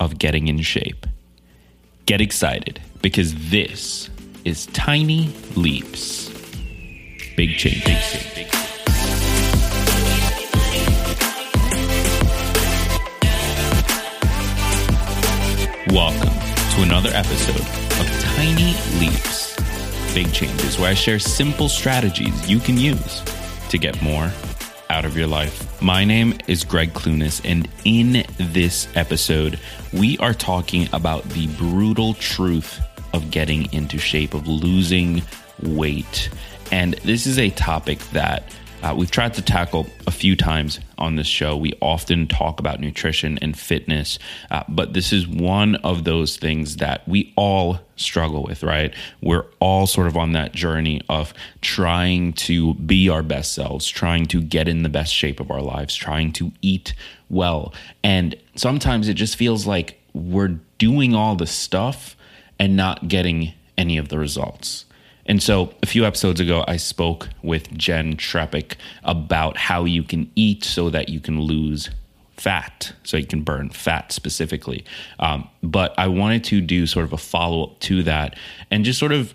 of getting in shape. Get excited because this is Tiny Leaps. Big change. Big change. Welcome to another episode of Tiny Leaps, Big Changes, where I share simple strategies you can use to get more out of your life. My name is Greg Clunis, and in this episode, we are talking about the brutal truth of getting into shape, of losing weight. And this is a topic that uh, we've tried to tackle a few times on this show. We often talk about nutrition and fitness, uh, but this is one of those things that we all struggle with, right? We're all sort of on that journey of trying to be our best selves, trying to get in the best shape of our lives, trying to eat well. And sometimes it just feels like we're doing all the stuff and not getting any of the results. And so a few episodes ago, I spoke with Jen Trepic about how you can eat so that you can lose fat, so you can burn fat specifically. Um, but I wanted to do sort of a follow up to that and just sort of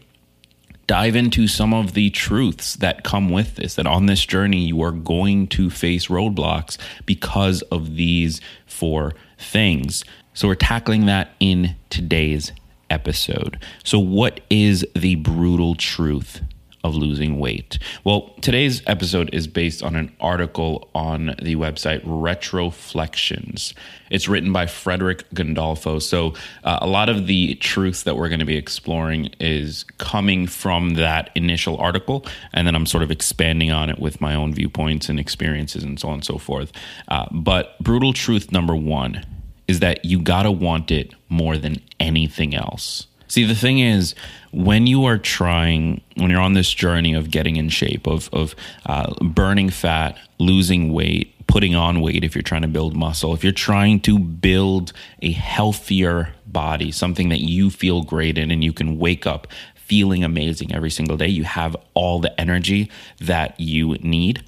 dive into some of the truths that come with this that on this journey you are going to face roadblocks because of these four things. So we're tackling that in today's episode. So, what is the brutal truth of losing weight? Well, today's episode is based on an article on the website Retroflexions. It's written by Frederick Gandolfo. So, uh, a lot of the truth that we're going to be exploring is coming from that initial article, and then I'm sort of expanding on it with my own viewpoints and experiences and so on and so forth. Uh, but, brutal truth number one is that you gotta want it more than anything else. See, the thing is, when you are trying, when you're on this journey of getting in shape, of, of uh, burning fat, losing weight, putting on weight if you're trying to build muscle, if you're trying to build a healthier body, something that you feel great in and you can wake up feeling amazing every single day, you have all the energy that you need.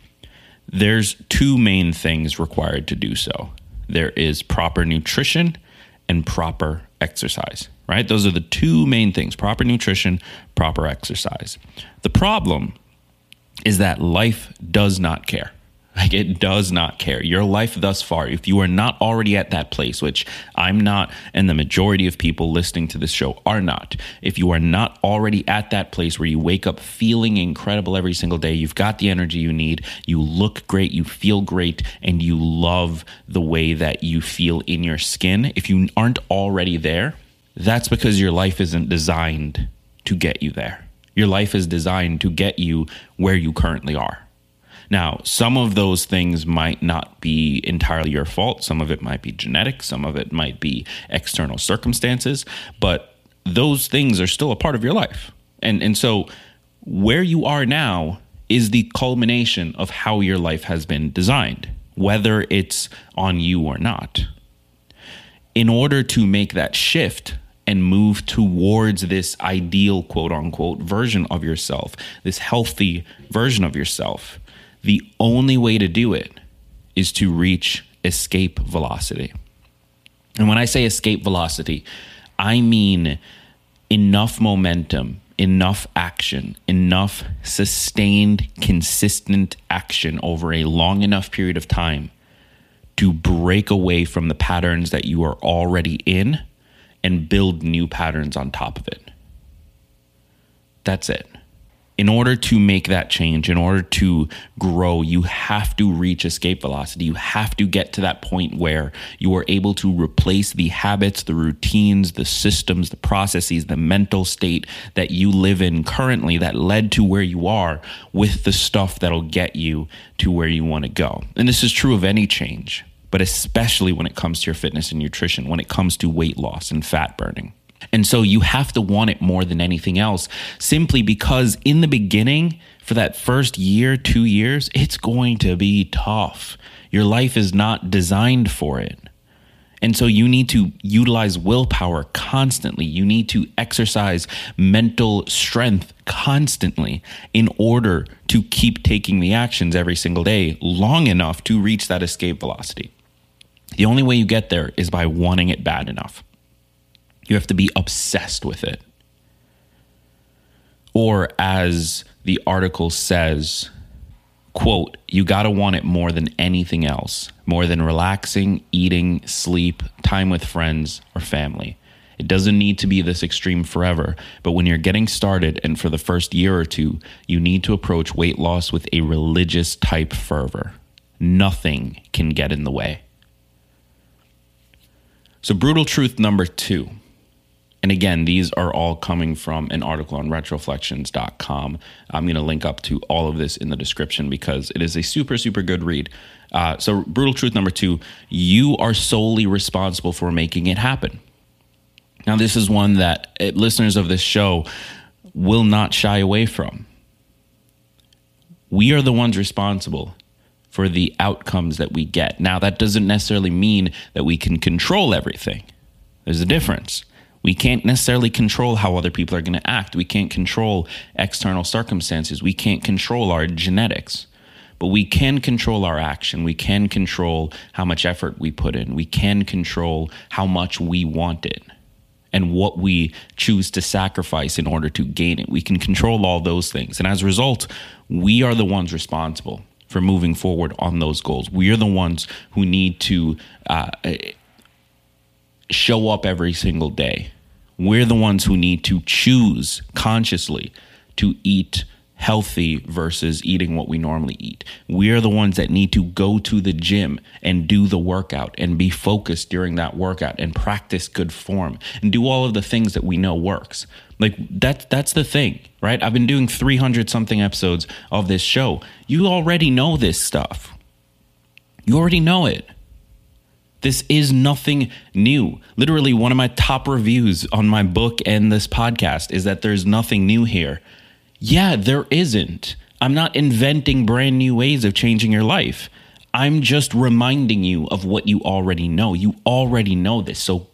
There's two main things required to do so there is proper nutrition and proper exercise, right? Those are the two main things proper nutrition, proper exercise. The problem is that life does not care. Like it does not care. Your life thus far, if you are not already at that place, which I'm not, and the majority of people listening to this show are not, if you are not already at that place where you wake up feeling incredible every single day, you've got the energy you need, you look great, you feel great, and you love the way that you feel in your skin, if you aren't already there, that's because your life isn't designed to get you there. Your life is designed to get you where you currently are. Now, some of those things might not be entirely your fault. Some of it might be genetic, some of it might be external circumstances, but those things are still a part of your life. And and so where you are now is the culmination of how your life has been designed, whether it's on you or not. In order to make that shift, and move towards this ideal quote unquote version of yourself, this healthy version of yourself, the only way to do it is to reach escape velocity. And when I say escape velocity, I mean enough momentum, enough action, enough sustained, consistent action over a long enough period of time to break away from the patterns that you are already in and build new patterns on top of it. That's it in order to make that change, in order to grow, you have to reach escape velocity. You have to get to that point where you are able to replace the habits, the routines, the systems, the processes, the mental state that you live in currently that led to where you are with the stuff that'll get you to where you want to go. And this is true of any change, but especially when it comes to your fitness and nutrition, when it comes to weight loss and fat burning. And so you have to want it more than anything else simply because in the beginning, for that first year, two years, it's going to be tough. Your life is not designed for it. And so you need to utilize willpower constantly. You need to exercise mental strength constantly in order to keep taking the actions every single day long enough to reach that escape velocity. The only way you get there is by wanting it bad enough. You have to be obsessed with it. Or as the article says, quote, you got to want it more than anything else, more than relaxing, eating, sleep, time with friends or family. It doesn't need to be this extreme forever, but when you're getting started and for the first year or two, you need to approach weight loss with a religious type fervor. Nothing can get in the way. So, brutal truth number two and again, these are all coming from an article on retroflexions.com. I'm going to link up to all of this in the description because it is a super, super good read. Uh, so, brutal truth number two you are solely responsible for making it happen. Now, this is one that uh, listeners of this show will not shy away from. We are the ones responsible for the outcomes that we get. Now, that doesn't necessarily mean that we can control everything, there's a difference. We can't necessarily control how other people are going to act. We can't control external circumstances. We can't control our genetics. But we can control our action. We can control how much effort we put in. We can control how much we want it and what we choose to sacrifice in order to gain it. We can control all those things. And as a result, we are the ones responsible for moving forward on those goals. We are the ones who need to uh, show up every single day. We're the ones who need to choose consciously to eat healthy versus eating what we normally eat. We're the ones that need to go to the gym and do the workout and be focused during that workout and practice good form and do all of the things that we know works. Like that that's the thing, right? I've been doing 300 something episodes of this show. You already know this stuff. You already know it. This is nothing new. Literally, one of my top reviews on my book and this podcast is that there's nothing new here. Yeah, there isn't. I'm not inventing brand new ways of changing your life. I'm just reminding you of what you already know. You already know this. So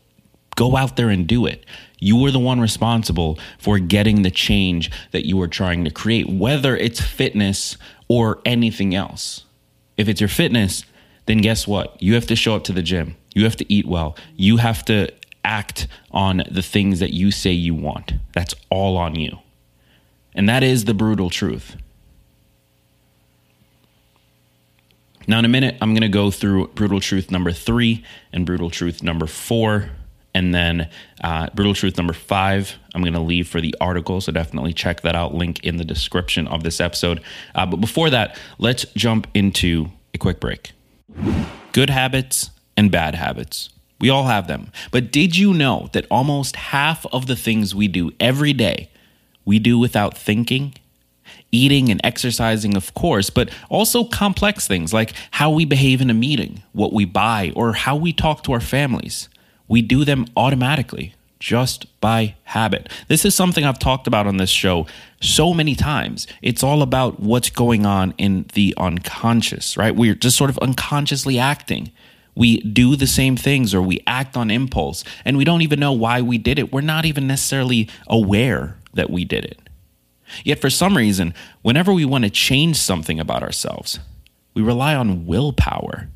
go out there and do it. You are the one responsible for getting the change that you are trying to create, whether it's fitness or anything else. If it's your fitness, then guess what? You have to show up to the gym. You have to eat well. You have to act on the things that you say you want. That's all on you. And that is the brutal truth. Now, in a minute, I'm going to go through brutal truth number three and brutal truth number four. And then uh, brutal truth number five, I'm going to leave for the article. So definitely check that out. Link in the description of this episode. Uh, but before that, let's jump into a quick break. Good habits and bad habits. We all have them. But did you know that almost half of the things we do every day, we do without thinking? Eating and exercising, of course, but also complex things like how we behave in a meeting, what we buy, or how we talk to our families. We do them automatically just by habit. This is something I've talked about on this show so many times. It's all about what's going on in the unconscious, right? We're just sort of unconsciously acting. We do the same things or we act on impulse and we don't even know why we did it. We're not even necessarily aware that we did it. Yet, for some reason, whenever we want to change something about ourselves, we rely on willpower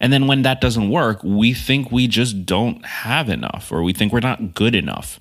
and then when that doesn't work, we think we just don't have enough or we think we're not good enough.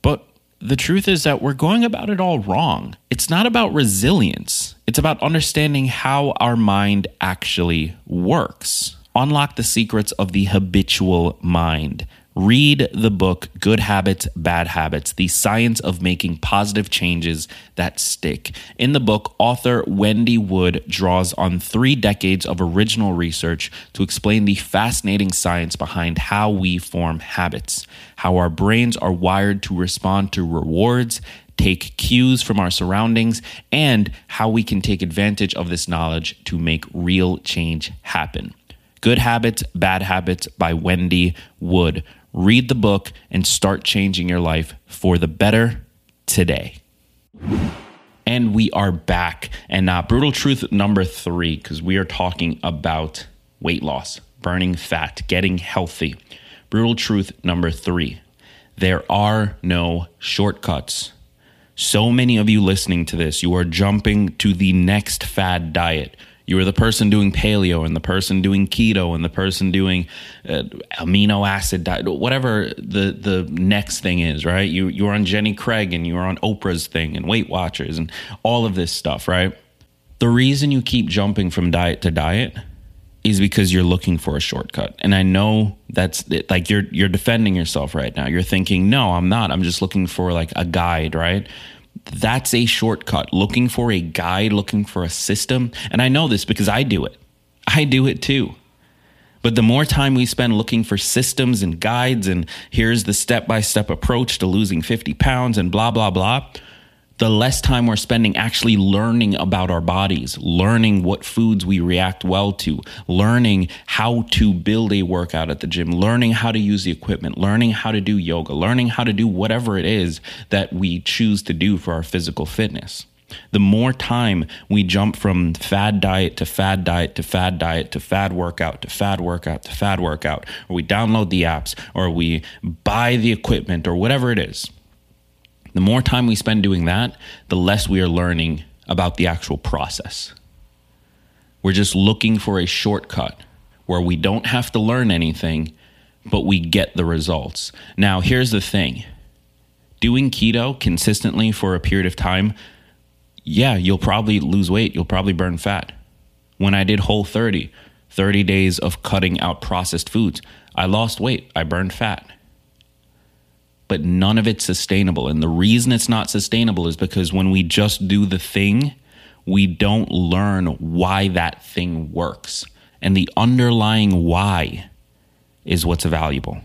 But the truth is that we're going about it all wrong. It's not about resilience, it's about understanding how our mind actually works. Unlock the secrets of the habitual mind. Read the book Good Habits, Bad Habits The Science of Making Positive Changes That Stick. In the book, author Wendy Wood draws on three decades of original research to explain the fascinating science behind how we form habits, how our brains are wired to respond to rewards, take cues from our surroundings, and how we can take advantage of this knowledge to make real change happen. Good Habits, Bad Habits by Wendy Wood. Read the book and start changing your life for the better today. And we are back. And uh, brutal truth number three, because we are talking about weight loss, burning fat, getting healthy. Brutal truth number three there are no shortcuts. So many of you listening to this, you are jumping to the next fad diet you were the person doing paleo and the person doing keto and the person doing uh, amino acid diet, whatever the the next thing is, right? You you were on Jenny Craig and you were on Oprah's thing and Weight Watchers and all of this stuff, right? The reason you keep jumping from diet to diet is because you're looking for a shortcut. And I know that's like you're you're defending yourself right now. You're thinking, "No, I'm not. I'm just looking for like a guide, right?" That's a shortcut. Looking for a guide, looking for a system. And I know this because I do it. I do it too. But the more time we spend looking for systems and guides, and here's the step by step approach to losing 50 pounds and blah, blah, blah, the less time we're spending actually learning about our bodies, learning what foods we react well to, learning how to build a workout at the gym, learning how to use the equipment, learning how to do yoga, learning how to do whatever it is that we choose to do for our physical fitness. The more time we jump from fad diet to fad diet to fad diet to fad workout to fad workout to fad workout, or we download the apps or we buy the equipment or whatever it is, the more time we spend doing that, the less we are learning about the actual process. We're just looking for a shortcut where we don't have to learn anything, but we get the results. Now, here's the thing doing keto consistently for a period of time, yeah, you'll probably lose weight, you'll probably burn fat. When I did Whole 30, 30 days of cutting out processed foods, I lost weight, I burned fat but none of it's sustainable. And the reason it's not sustainable is because when we just do the thing, we don't learn why that thing works. And the underlying why is what's valuable.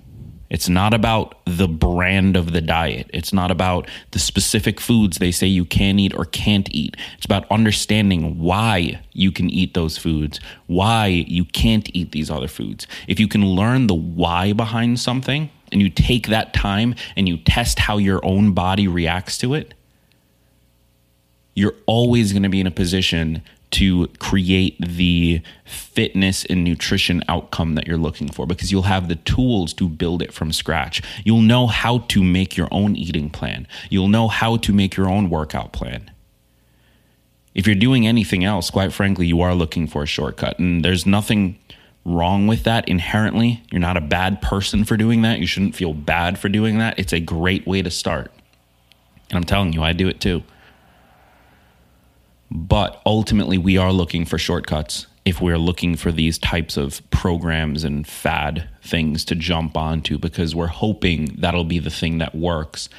It's not about the brand of the diet. It's not about the specific foods they say you can eat or can't eat. It's about understanding why you can eat those foods, why you can't eat these other foods. If you can learn the why behind something, and you take that time and you test how your own body reacts to it, you're always going to be in a position to create the fitness and nutrition outcome that you're looking for because you'll have the tools to build it from scratch. You'll know how to make your own eating plan, you'll know how to make your own workout plan. If you're doing anything else, quite frankly, you are looking for a shortcut. And there's nothing wrong with that inherently. You're not a bad person for doing that. You shouldn't feel bad for doing that. It's a great way to start. And I'm telling you, I do it too. But ultimately, we are looking for shortcuts if we're looking for these types of programs and fad things to jump onto because we're hoping that'll be the thing that works.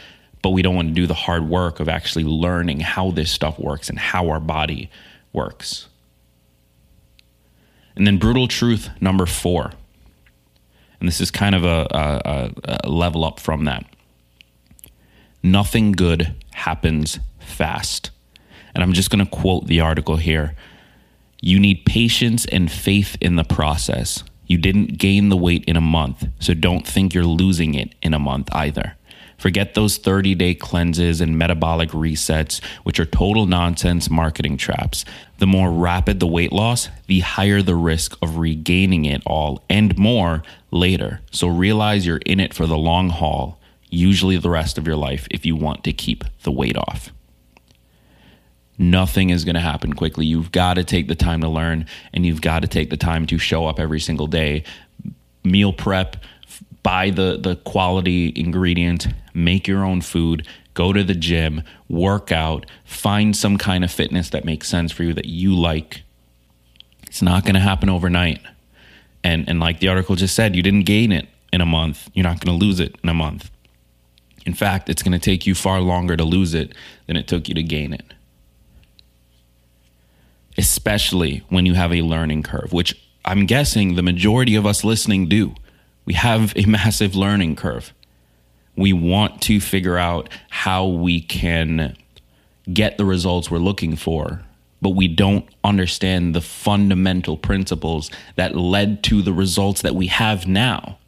But we don't want to do the hard work of actually learning how this stuff works and how our body works. And then brutal truth number four. And this is kind of a, a, a level up from that. Nothing good happens fast. And I'm just going to quote the article here. You need patience and faith in the process. You didn't gain the weight in a month, so don't think you're losing it in a month either. Forget those 30 day cleanses and metabolic resets, which are total nonsense marketing traps. The more rapid the weight loss, the higher the risk of regaining it all and more later. So realize you're in it for the long haul, usually the rest of your life, if you want to keep the weight off. Nothing is going to happen quickly. You've got to take the time to learn and you've got to take the time to show up every single day. Meal prep, buy the the quality ingredient, make your own food, go to the gym, work out, find some kind of fitness that makes sense for you that you like. It's not going to happen overnight. And and like the article just said, you didn't gain it in a month. You're not going to lose it in a month. In fact, it's going to take you far longer to lose it than it took you to gain it. Especially when you have a learning curve, which I'm guessing the majority of us listening do. We have a massive learning curve. We want to figure out how we can get the results we're looking for, but we don't understand the fundamental principles that led to the results that we have now.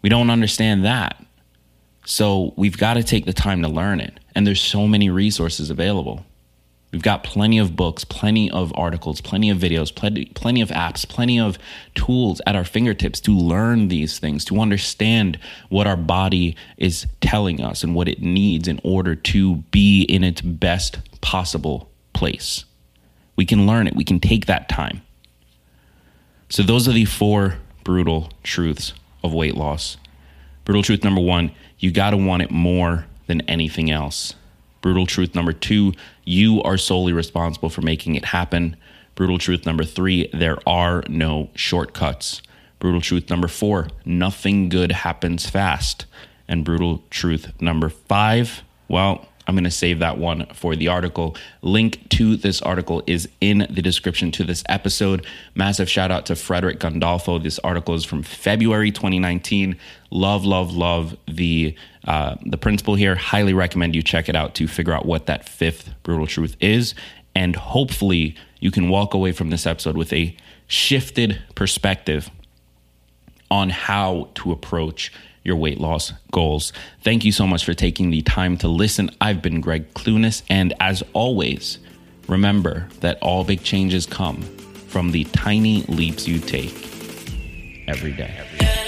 We don't understand that. So we've got to take the time to learn it. And there's so many resources available. We've got plenty of books, plenty of articles, plenty of videos, plenty, plenty of apps, plenty of tools at our fingertips to learn these things, to understand what our body is telling us and what it needs in order to be in its best possible place. We can learn it, we can take that time. So, those are the four brutal truths of weight loss. Brutal truth number one you got to want it more than anything else. Brutal truth number two, you are solely responsible for making it happen. Brutal truth number three, there are no shortcuts. Brutal truth number four, nothing good happens fast. And brutal truth number five, well, I'm going to save that one for the article. Link to this article is in the description to this episode. Massive shout out to Frederick Gandolfo. This article is from February 2019. Love, love, love the uh, the principle here. Highly recommend you check it out to figure out what that fifth brutal truth is, and hopefully you can walk away from this episode with a shifted perspective on how to approach your weight loss goals. Thank you so much for taking the time to listen. I've been Greg Clunis, and as always, remember that all big changes come from the tiny leaps you take every day. Every day.